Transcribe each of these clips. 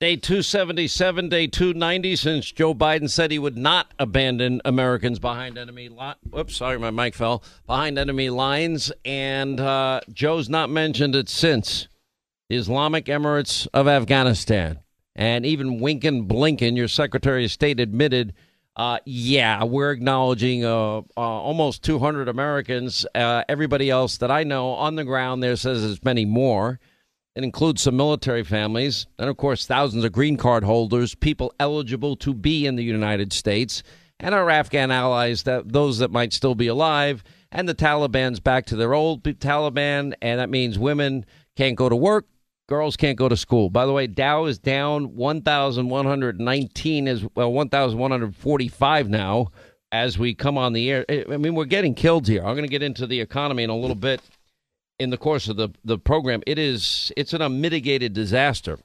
Day 277, day 290, since Joe Biden said he would not abandon Americans behind enemy lines. Whoops, sorry, my mic fell. Behind enemy lines. And uh, Joe's not mentioned it since. The Islamic Emirates of Afghanistan. And even Winkin Blinken, your Secretary of State, admitted, uh, yeah, we're acknowledging uh, uh almost 200 Americans. Uh, everybody else that I know on the ground there says there's many more. It includes some military families, and of course, thousands of green card holders, people eligible to be in the United States, and our Afghan allies, that those that might still be alive, and the Taliban's back to their old Taliban, and that means women can't go to work, girls can't go to school. By the way, Dow is down 1,119 is well 1,145 now as we come on the air. I mean, we're getting killed here. I'm going to get into the economy in a little bit in the course of the the program. It is it's an unmitigated disaster.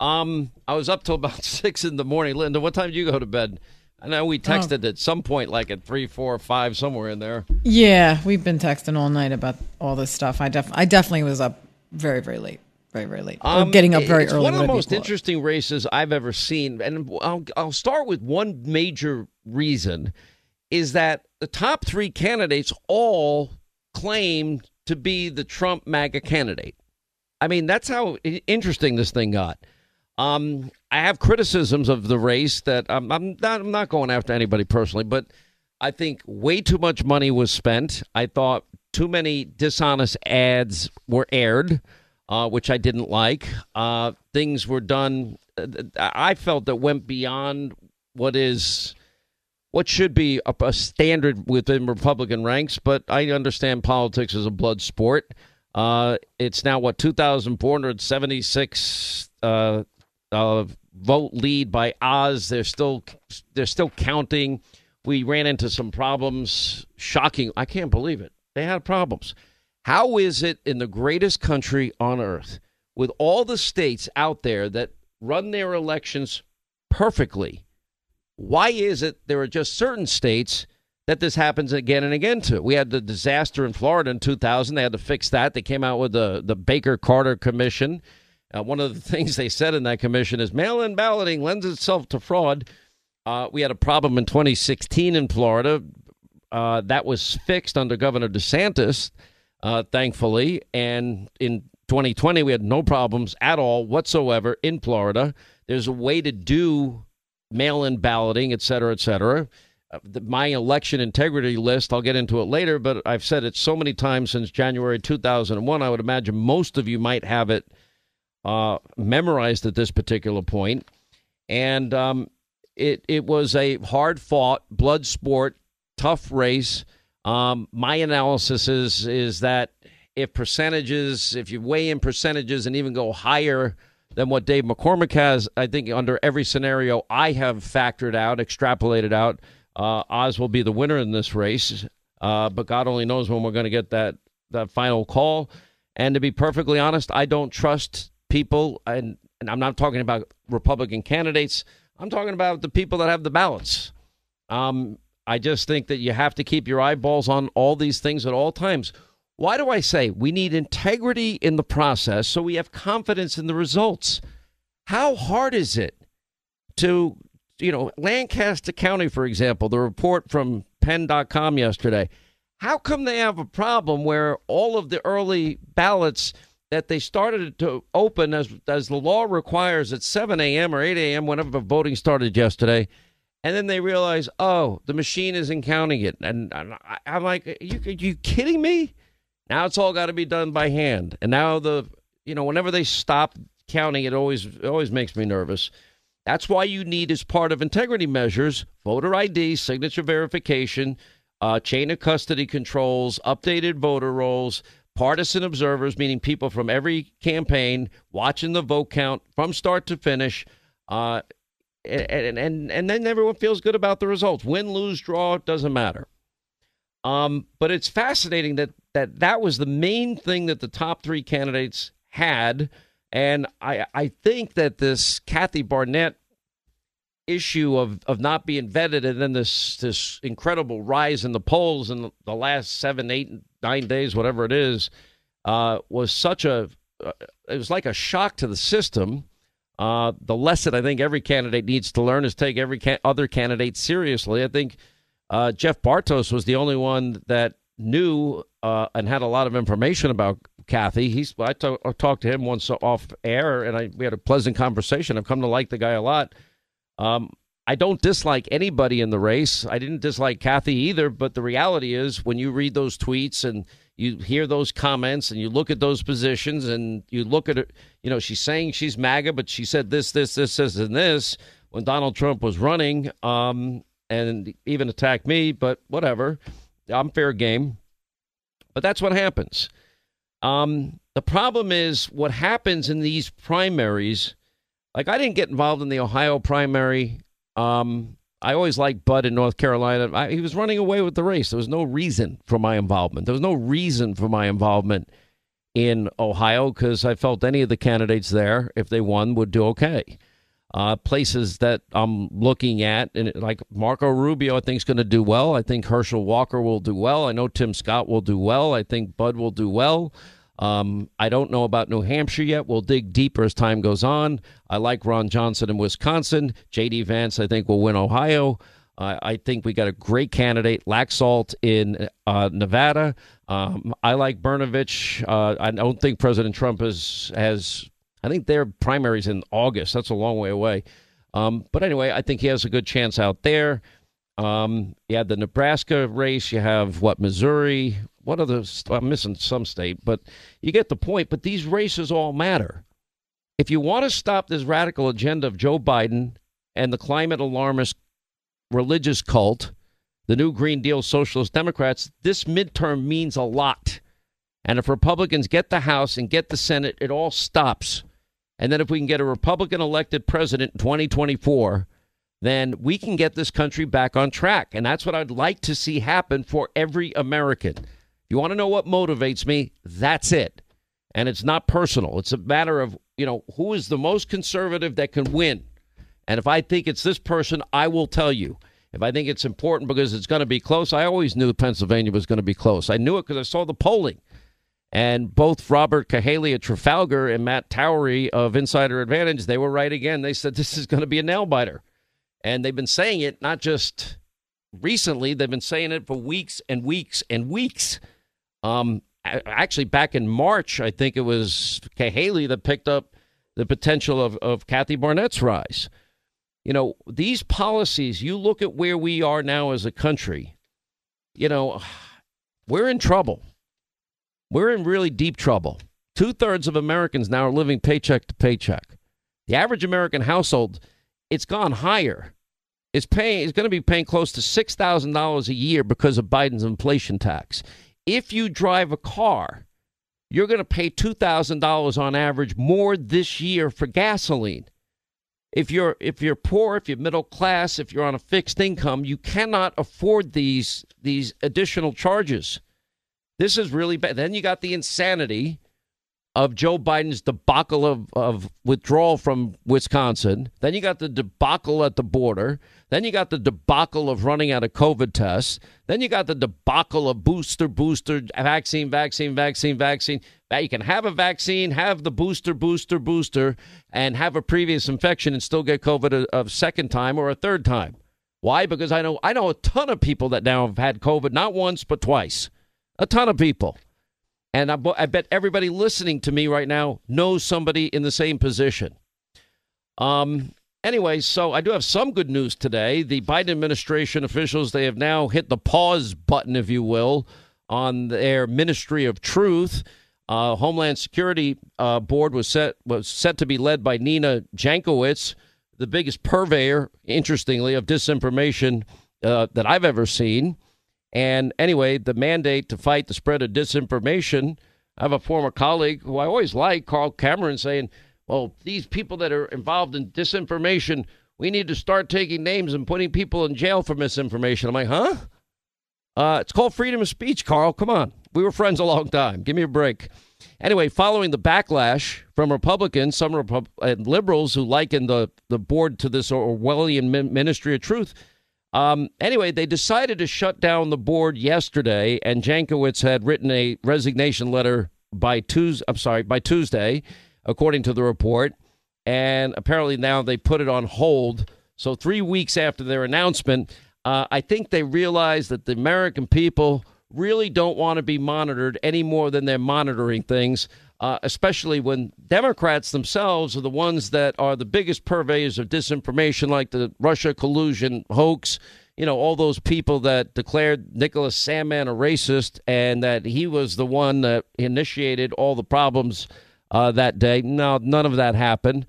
Um, I was up till about six in the morning. Linda, what time did you go to bed? I know we texted oh. at some point, like at three, four, five, somewhere in there. Yeah, we've been texting all night about all this stuff. I def I definitely was up very, very late. Very, very late. Um, getting up very it's early. One of the most interesting races I've ever seen, and I'll, I'll start with one major reason, is that the top three candidates all claimed to be the Trump MAGA candidate. I mean, that's how interesting this thing got. Um, I have criticisms of the race that I'm, I'm, not, I'm not going after anybody personally, but I think way too much money was spent. I thought too many dishonest ads were aired, uh, which I didn't like. Uh, things were done, uh, I felt that went beyond what is what should be a, a, standard within Republican ranks, but I understand politics is a blood sport. Uh, it's now what 2,476 uh, uh, vote lead by Oz. They're still they're still counting. We ran into some problems. Shocking! I can't believe it. They had problems. How is it in the greatest country on earth, with all the states out there that run their elections perfectly? Why is it there are just certain states that this happens again and again to? We had the disaster in Florida in 2000. They had to fix that. They came out with the, the Baker Carter Commission. Uh, one of the things they said in that commission is mail in balloting lends itself to fraud. Uh, we had a problem in 2016 in Florida. Uh, that was fixed under Governor DeSantis, uh, thankfully. And in 2020, we had no problems at all whatsoever in Florida. There's a way to do mail in balloting, et cetera, et cetera. Uh, the, my election integrity list, I'll get into it later, but I've said it so many times since January 2001. I would imagine most of you might have it uh, memorized at this particular point. And um, it, it was a hard fought, blood sport, tough race. Um, my analysis is, is that if percentages, if you weigh in percentages and even go higher, than what Dave McCormick has. I think under every scenario I have factored out, extrapolated out, uh, Oz will be the winner in this race. Uh, but God only knows when we're going to get that that final call. And to be perfectly honest, I don't trust people, and, and I'm not talking about Republican candidates. I'm talking about the people that have the ballots. Um, I just think that you have to keep your eyeballs on all these things at all times. Why do I say we need integrity in the process so we have confidence in the results? How hard is it to, you know, Lancaster County, for example, the report from Penn.com yesterday? How come they have a problem where all of the early ballots that they started to open as as the law requires at 7 a.m. or 8 a.m. whenever voting started yesterday, and then they realize, oh, the machine isn't counting it, and, and I'm like, are you, are you kidding me? Now it's all got to be done by hand. And now the you know whenever they stop counting, it always it always makes me nervous. That's why you need, as part of integrity measures, voter ID, signature verification, uh, chain of custody controls, updated voter rolls, partisan observers, meaning people from every campaign watching the vote count from start to finish. Uh, and, and and then everyone feels good about the results. Win, lose, draw, doesn't matter. Um, but it's fascinating that that that was the main thing that the top three candidates had, and I I think that this Kathy Barnette issue of of not being vetted, and then this this incredible rise in the polls in the last seven, eight, nine days, whatever it is, uh, was such a uh, it was like a shock to the system. Uh, the lesson I think every candidate needs to learn is take every ca- other candidate seriously. I think uh, Jeff Bartos was the only one that knew uh, and had a lot of information about Kathy. He's I, talked to him once off air, and I, we had a pleasant conversation. I've come to like the guy a lot. Um, I don't dislike anybody in the race. I didn't dislike Kathy either, but the reality is when you read those tweets and you hear those comments and you look at those positions and you look at it, you know, she's saying she's MAGA, but she said this, this, this, this, and this when Donald Trump was running um, and even attacked me, but whatever. I'm fair game. But that's what happens. Um, the problem is what happens in these primaries. Like, I didn't get involved in the Ohio primary. Um, I always liked Budd in North Carolina. I, he was running away with the race. There was no reason for my involvement. There was no reason for my involvement in Ohio because I felt any of the candidates there, if they won, would do okay. Uh, places that I'm looking at, and like Marco Rubio, I think is going to do well. I think Herschel Walker will do well. I know Tim Scott will do well. I think Budd will do well. Um, I don't know about New Hampshire yet. We'll dig deeper as time goes on. I like Ron Johnson in Wisconsin. J.D. Vance, I think, will win Ohio. Uh, I think we got a great candidate, Laxalt in uh, Nevada. Um, I like Brnovich. Uh, I don't think President Trump has has. I think their primaries in August. That's a long way away. Um, but anyway, I think he has a good chance out there. Um, you had the Nebraska race. You have what Missouri, what other? I'm missing some state, but you get the point. But these races all matter. If you want to stop this radical agenda of Joe Biden and the climate alarmist religious cult, the new Green Deal Socialist Democrats, this midterm means a lot. And if Republicans get the House and get the Senate, it all stops. And then if we can get a Republican elected president in 2024, then we can get this country back on track. And that's what I'd like to see happen for every American. You want to know what motivates me? That's it. And it's not personal. It's a matter of, you know, who is the most conservative that can win. And if I think it's this person, I will tell you. If I think it's important because it's going to be close, I always knew Pennsylvania was going to be close. I knew it because I saw the polling. And both Robert Cahaly of Trafalgar and Matt Towery of Insider Advantage, they were right again. They said this is going to be a nail biter. And they've been saying it not just recently, they've been saying it for weeks and weeks and weeks. Um, actually, back in March, I think it was Cahaly that picked up the potential of, of Kathy Barnette's rise. You know, these policies, you look at where we are now as a country, you know, we're in trouble. We're in really deep trouble. Two thirds of Americans now are living paycheck to paycheck. The average American household, it's gone higher. It's paying. It's going to be paying close to six thousand dollars a year because of Biden's inflation tax if you drive a car, you're going to pay $2,000 on average more this year for gasoline. If you're if you're poor, if you're middle class, if you're on a fixed income, you cannot afford these these additional charges. This is really bad. Then you got the insanity of Joe Biden's debacle of, of withdrawal from Wisconsin. Then you got the debacle at the border. Then you got the debacle of running out of COVID tests. Then you got the debacle of booster, booster, vaccine, vaccine, vaccine, vaccine. You can have a vaccine, have the booster, booster, booster, and have a previous infection and still get COVID a, a second time or a third time. Why? Because I know I know a ton of people that now have had COVID not once but twice. A ton of people. And I, I, bet everybody listening to me right now knows somebody in the same position. Um, anyway, so I do have some good news today. The Biden administration officials, they have now hit the pause button, if you will, on their Ministry of Truth. Uh, Homeland Security uh, Board was set was set to be led by Nina Jankowicz, the biggest purveyor, interestingly, of disinformation uh, that I've ever seen. And anyway, the mandate to fight the spread of disinformation. I have a former colleague who I always like, Carl Cameron, saying, well, these people that are involved in disinformation, we need to start taking names and putting people in jail for misinformation. I'm like, huh? Uh, it's called freedom of speech, Carl. Come on. We were friends a long time. Give me a break. Anyway, following the backlash from Republicans, some Repub- and liberals who liken the, the board to this Orwellian ministry of truth, um, anyway, they decided to shut down the board yesterday, and Jankowicz had written a resignation letter by Tuesday. I'm sorry, by Tuesday, according to the report. and apparently now they put it on hold. So three weeks after their announcement, uh, I think they realized that the American people really don't want to be monitored any more than they're monitoring things. Uh, especially when Democrats themselves are the ones that are the biggest purveyors of disinformation, like the Russia collusion hoax. You know, all those people that declared Nicholas Sandmann a racist and that he was the one that initiated all the problems uh, that day. No, none of that happened.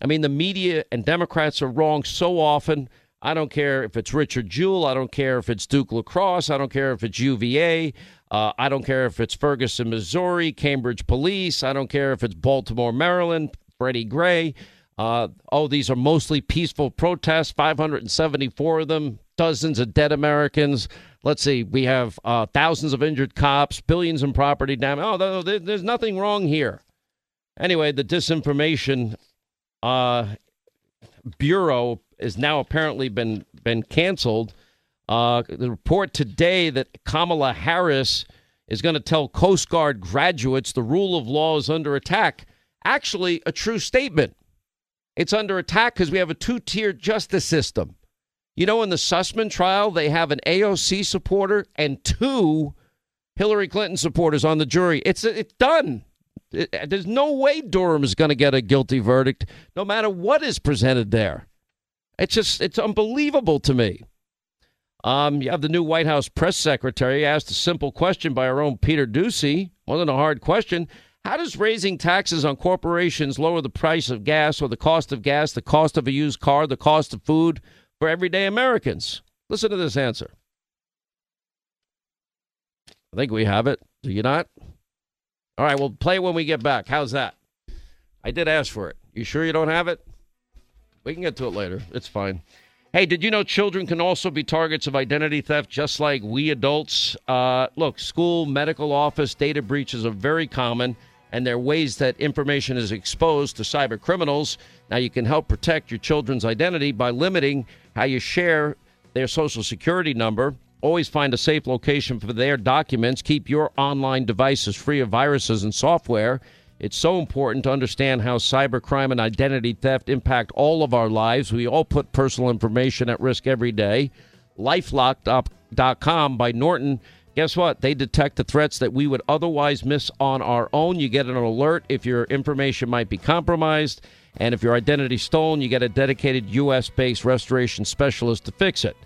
I mean, the media and Democrats are wrong so often. I don't care if it's Richard Jewell. I don't care if it's Duke Lacrosse. I don't care if it's UVA. Uh, I don't care if it's Ferguson, Missouri, Cambridge Police. I don't care if it's Baltimore, Maryland, Freddie Gray. Uh, oh, these are mostly peaceful protests, 574 of them, dozens of dead Americans. Let's see, we have uh, thousands of injured cops, billions in property damage. Oh, there's nothing wrong here. Anyway, the disinformation uh, bureau is now apparently been been canceled. Uh, the report today that Kamala Harris is going to tell Coast Guard graduates the rule of law is under attack. Actually, a true statement. It's under attack because we have a two tier justice system. You know, in the Sussmann trial, they have an AOC supporter and two Hillary Clinton supporters on the jury. It's it's done. It, there's no way Durham is going to get a guilty verdict, no matter what is presented there. It's just it's unbelievable to me. Um, you have the new White House press secretary asked a simple question by our own Peter Doocy. Wasn't a hard question. How does raising taxes on corporations lower the price of gas or the cost of gas, the cost of a used car, the cost of food for everyday Americans? Listen to this answer. I think we have it. Do you not? All right, we'll play when we get back. How's that? I did ask for it. You sure you don't have it? We can get to it later. It's fine. Hey, did you know children can also be targets of identity theft just like we adults? Uh, look, school, medical office data breaches are very common, and there are ways that information is exposed to cyber criminals. Now, you can help protect your children's identity by limiting how you share their social security number. Always find a safe location for their documents. Keep your online devices free of viruses and software. It's so important to understand how cybercrime and identity theft impact all of our lives. We all put personal information at risk every day. Lifelock.com by Norton. Guess what? They detect the threats that we would otherwise miss on our own. You get an alert if your information might be compromised. And if your identity stolen, you get a dedicated U.S. based restoration specialist to fix it.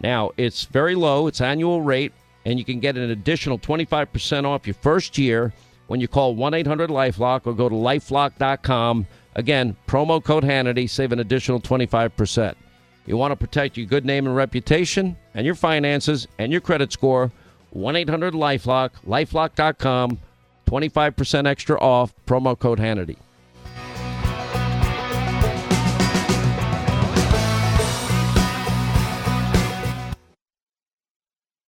Now, it's very low, it's annual rate, and you can get an additional 25% off your first year when you call 1 800 Lifelock or go to lifelock.com. Again, promo code Hannity, save an additional 25%. You want to protect your good name and reputation and your finances and your credit score. 1 800 Lifelock, lifelock.com, 25% extra off, promo code Hannity.